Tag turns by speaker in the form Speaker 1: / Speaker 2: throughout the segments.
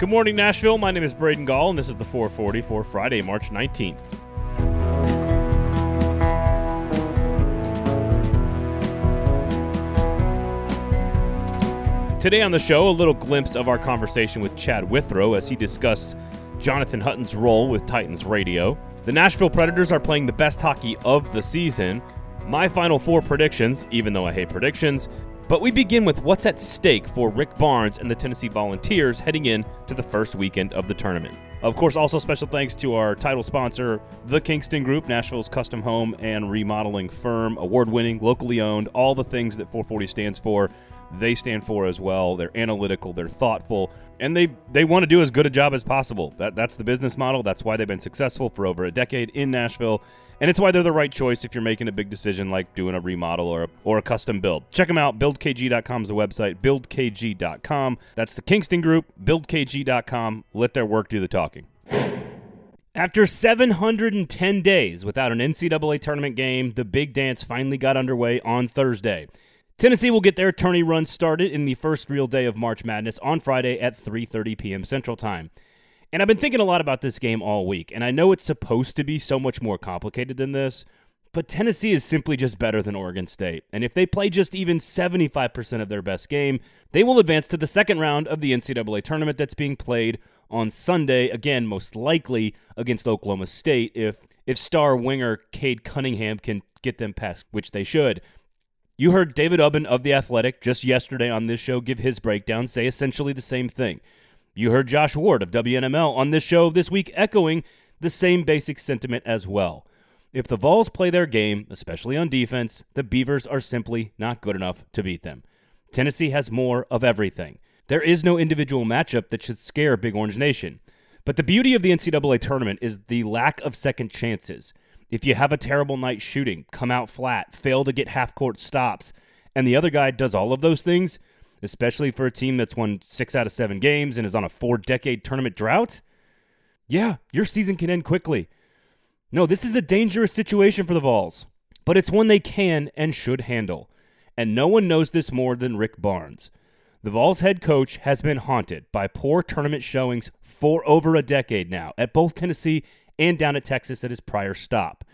Speaker 1: Good morning, Nashville. My name is Braden Gall, and this is the 440 for Friday, March 19th. Today on the show, a little glimpse of our conversation with Chad Withrow as he discussed Jonathan Hutton's role with Titans Radio. The Nashville Predators are playing the best hockey of the season. My final four predictions, even though I hate predictions, but we begin with what's at stake for Rick Barnes and the Tennessee Volunteers heading in to the first weekend of the tournament. Of course, also special thanks to our title sponsor, The Kingston Group, Nashville's custom home and remodeling firm, award winning, locally owned, all the things that 440 stands for. They stand for as well. They're analytical, they're thoughtful, and they they want to do as good a job as possible. That that's the business model. That's why they've been successful for over a decade in Nashville and it's why they're the right choice if you're making a big decision like doing a remodel or a, or a custom build. Check them out. BuildKG.com is the website. BuildKG.com. That's the Kingston Group. BuildKG.com. Let their work do the talking. After 710 days without an NCAA tournament game, the big dance finally got underway on Thursday. Tennessee will get their tourney run started in the first real day of March Madness on Friday at 3:30 p.m. Central Time. And I've been thinking a lot about this game all week, and I know it's supposed to be so much more complicated than this, but Tennessee is simply just better than Oregon State. And if they play just even 75% of their best game, they will advance to the second round of the NCAA tournament that's being played on Sunday, again, most likely against Oklahoma State if if star winger Cade Cunningham can get them past, which they should. You heard David Ubben of The Athletic just yesterday on this show give his breakdown, say essentially the same thing. You heard Josh Ward of WNML on this show this week echoing the same basic sentiment as well. If the Vols play their game, especially on defense, the Beavers are simply not good enough to beat them. Tennessee has more of everything. There is no individual matchup that should scare Big Orange Nation. But the beauty of the NCAA tournament is the lack of second chances. If you have a terrible night shooting, come out flat, fail to get half court stops, and the other guy does all of those things, especially for a team that's won six out of seven games and is on a four decade tournament drought, yeah, your season can end quickly. No, this is a dangerous situation for the Vols, but it's one they can and should handle. And no one knows this more than Rick Barnes. The Vols head coach has been haunted by poor tournament showings for over a decade now at both Tennessee and down at Texas at his prior stop.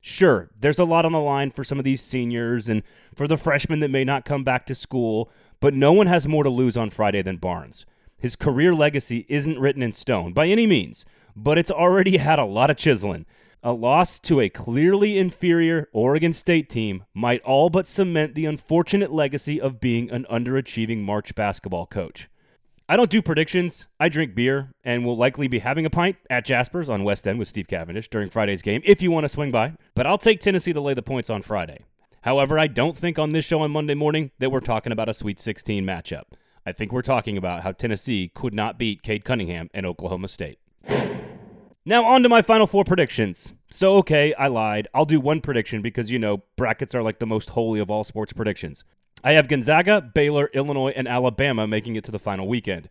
Speaker 1: Sure, there's a lot on the line for some of these seniors and for the freshmen that may not come back to school, but no one has more to lose on Friday than Barnes. His career legacy isn't written in stone by any means, but it's already had a lot of chiseling. A loss to a clearly inferior Oregon State team might all but cement the unfortunate legacy of being an underachieving March basketball coach. I don't do predictions. I drink beer and will likely be having a pint at Jasper's on West End with Steve Cavendish during Friday's game if you want to swing by. But I'll take Tennessee to lay the points on Friday. However, I don't think on this show on Monday morning that we're talking about a Sweet 16 matchup. I think we're talking about how Tennessee could not beat Cade Cunningham and Oklahoma State. Now, on to my final four predictions. So, okay, I lied. I'll do one prediction because, you know, brackets are like the most holy of all sports predictions. I have Gonzaga, Baylor, Illinois, and Alabama making it to the final weekend.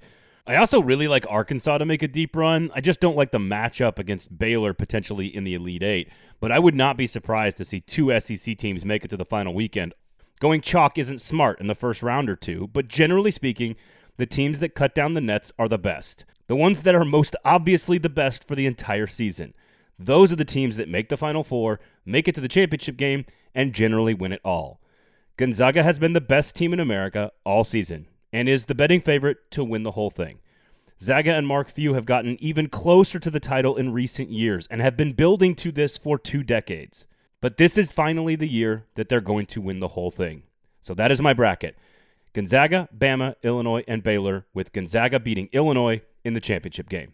Speaker 1: I also really like Arkansas to make a deep run. I just don't like the matchup against Baylor potentially in the Elite Eight. But I would not be surprised to see two SEC teams make it to the final weekend. Going chalk isn't smart in the first round or two, but generally speaking, the teams that cut down the nets are the best. The ones that are most obviously the best for the entire season. Those are the teams that make the Final Four, make it to the championship game, and generally win it all. Gonzaga has been the best team in America all season and is the betting favorite to win the whole thing. Zaga and Mark Few have gotten even closer to the title in recent years and have been building to this for two decades. But this is finally the year that they're going to win the whole thing. So that is my bracket Gonzaga, Bama, Illinois, and Baylor, with Gonzaga beating Illinois in the championship game.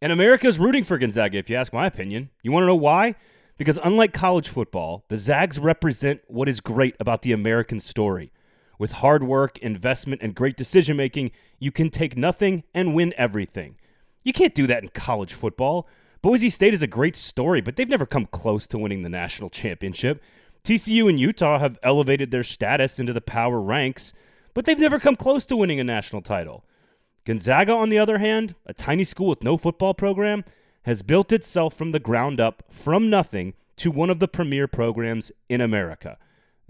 Speaker 1: And America is rooting for Gonzaga, if you ask my opinion. You want to know why? Because unlike college football, the Zags represent what is great about the American story with hard work, investment, and great decision making, you can take nothing and win everything. You can't do that in college football. Boise State is a great story, but they've never come close to winning the national championship. TCU and Utah have elevated their status into the power ranks, but they've never come close to winning a national title. Gonzaga, on the other hand, a tiny school with no football program, has built itself from the ground up, from nothing, to one of the premier programs in America.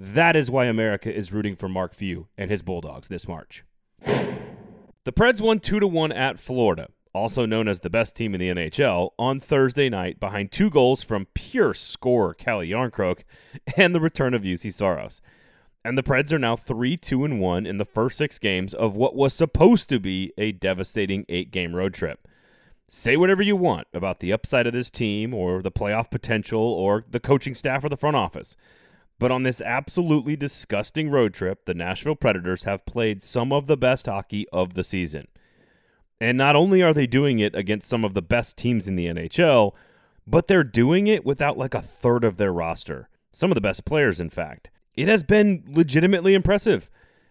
Speaker 1: That is why America is rooting for Mark Few and his Bulldogs this March. The Preds won 2 to 1 at Florida, also known as the best team in the NHL, on Thursday night behind two goals from pure scorer Calle Jarnkrok and the return of Juuse Saros. And the Preds are now 3 2 and 1 in the first 6 games of what was supposed to be a devastating 8-game road trip. Say whatever you want about the upside of this team or the playoff potential or the coaching staff or the front office. But on this absolutely disgusting road trip, the Nashville Predators have played some of the best hockey of the season. And not only are they doing it against some of the best teams in the NHL, but they're doing it without like a third of their roster. Some of the best players, in fact. It has been legitimately impressive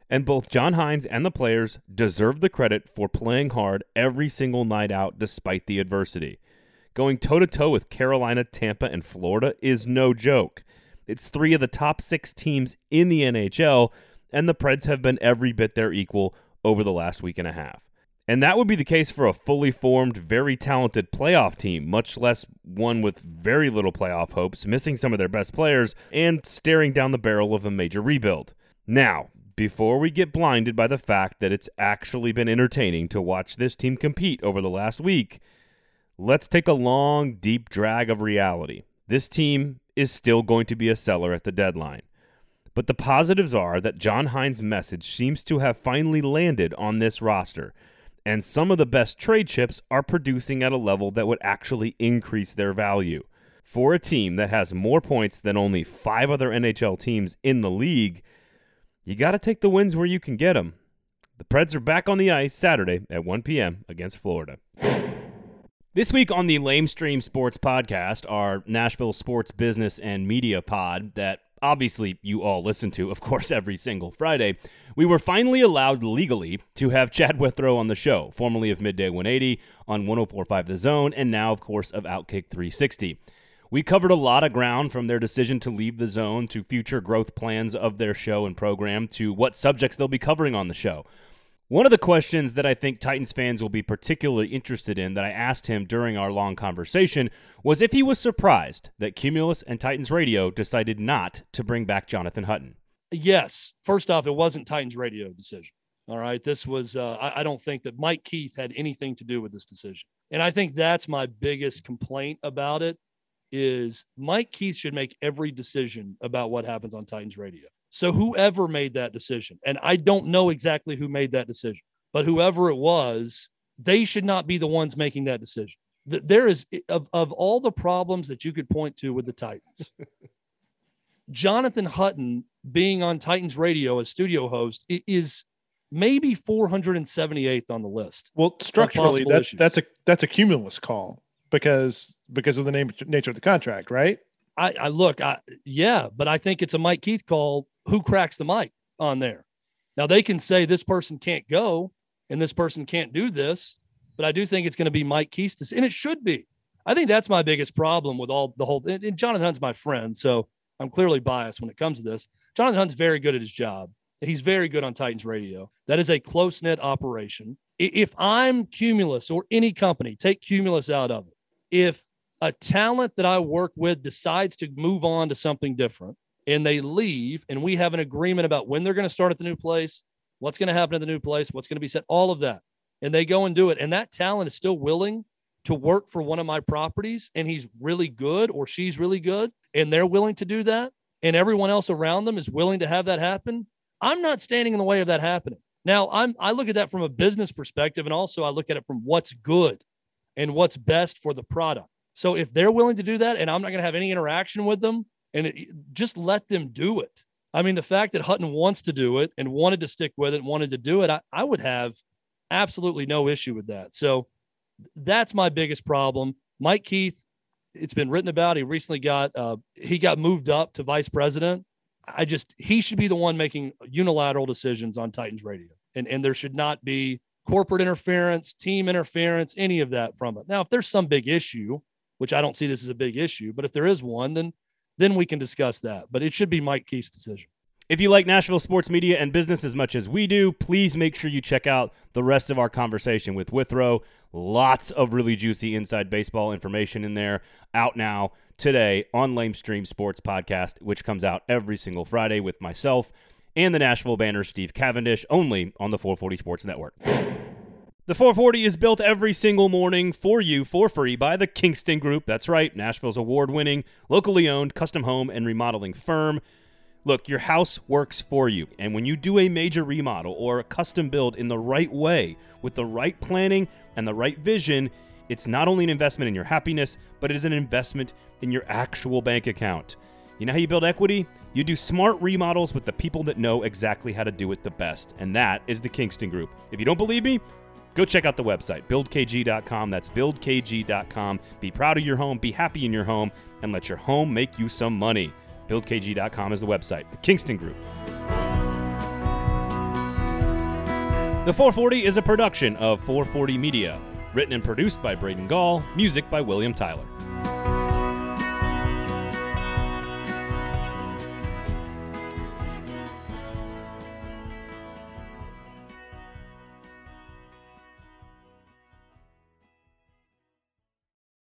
Speaker 1: and both John Hynes and the players deserve the credit for playing hard every single night out despite the adversity. Going toe to toe with Carolina, Tampa, and Florida is no joke. It's three of the top six teams in the NHL, and the Preds have been every bit their equal over the last week and a half. And that would be the case for a fully formed, very talented playoff team, much less one with very little playoff hopes, missing some of their best players, and staring down the barrel of a major rebuild. Now, before we get blinded by the fact that it's actually been entertaining to watch this team compete over the last week, let's take a long, deep drag of reality. This team is still going to be a seller at the deadline. But the positives are that John Hynes' message seems to have finally landed on this roster, and some of the best trade chips are producing at a level that would actually increase their value. For a team that has more points than only five other NHL teams in the league, you got to take the wins where you can get them. The Preds are back on the ice Saturday at 1 p.m. against Florida. This week on the Lamestream Sports Podcast, our Nashville sports business and media pod that obviously you all listen to, of course, every single Friday, we were finally allowed legally to have Chad Withrow on the show, formerly of Midday 180 on 1045 The Zone, and now, of course, of Outkick 360. We covered a lot of ground from their decision to leave the zone to future growth plans of their show and program to what subjects they'll be covering on the show. One of the questions that I think Titans fans will be particularly interested in that I asked him during our long conversation was if he was surprised that Cumulus and Titans Radio decided not to bring back Jonathan Hutton.
Speaker 2: Yes. First off, it wasn't Titans Radio decision. All right. This was, uh, I, I don't think that Mike Keith had anything to do with this decision. And I think that's my biggest complaint about it is Mike Keith should make every decision about what happens on Titans radio. So whoever made that decision, and I don't know exactly who made that decision, but whoever it was, they should not be the ones making that decision. There is of, of all the problems that you could point to with the Titans, Jonathan Hutton being on Titans radio as studio host is maybe 478th on the list.
Speaker 3: Well, structurally, that, that's a that's a cumulus call because because of the name nature of the contract, right?
Speaker 2: I, I look, I, yeah, but I think it's a Mike Keith call. Who cracks the mic on there? Now they can say this person can't go and this person can't do this, but I do think it's going to be Mike Keith's, and it should be. I think that's my biggest problem with all the whole. And Jonathan Hutton's my friend, so I'm clearly biased when it comes to this. Jonathan Hutton's very good at his job. He's very good on Titans Radio. That is a close knit operation. If I'm Cumulus or any company, take Cumulus out of it if a talent that I work with decides to move on to something different and they leave and we have an agreement about when they're going to start at the new place, what's going to happen at the new place, what's going to be set, all of that. And they go and do it. And that talent is still willing to work for one of my properties and he's really good or she's really good and they're willing to do that and everyone else around them is willing to have that happen. I'm not standing in the way of that happening. Now, I'm I look at that from a business perspective and also I look at it from what's good and what's best for the product. So if they're willing to do that and I'm not going to have any interaction with them and it, just let them do it. I mean, the fact that Hutton wants to do it and wanted to stick with it wanted to do it, I, I would have absolutely no issue with that. So that's my biggest problem. Mike Keith, it's been written about. He recently got uh, he got moved up to vice president. I just he should be the one making unilateral decisions on Titans radio, and and there should not be corporate interference, team interference, any of that from it. Now, if there's some big issue, which I don't see this as a big issue, but if there is one, then then we can discuss that. But it should be Mike Keith's decision.
Speaker 1: If you like Nashville sports media and business as much as we do, please make sure you check out the rest of our conversation with Withrow. Lots of really juicy inside baseball information in there. Out now today on Lamestream Sports Podcast, which comes out every single Friday with myself and the Nashville banner Steve Cavendish, only on the 440 Sports Network. The 440 is built every single morning for you for free by the Kingston Group. That's right, Nashville's award winning, locally owned custom home and remodeling firm. Look, your house works for you. And when you do a major remodel or a custom build in the right way, with the right planning and the right vision, it's not only an investment in your happiness, but it is an investment in your actual bank account. You know how you build equity? You do smart remodels with the people that know exactly how to do it the best. And that is the Kingston Group. If you don't believe me, Go check out the website, buildkg.com. That's buildkg.com. Be proud of your home, be happy in your home, and let your home make you some money. BuildKG.com is the website. The Kingston Group. The 440 is a production of 440 Media, written and produced by Braden Gall, music by William Tyler.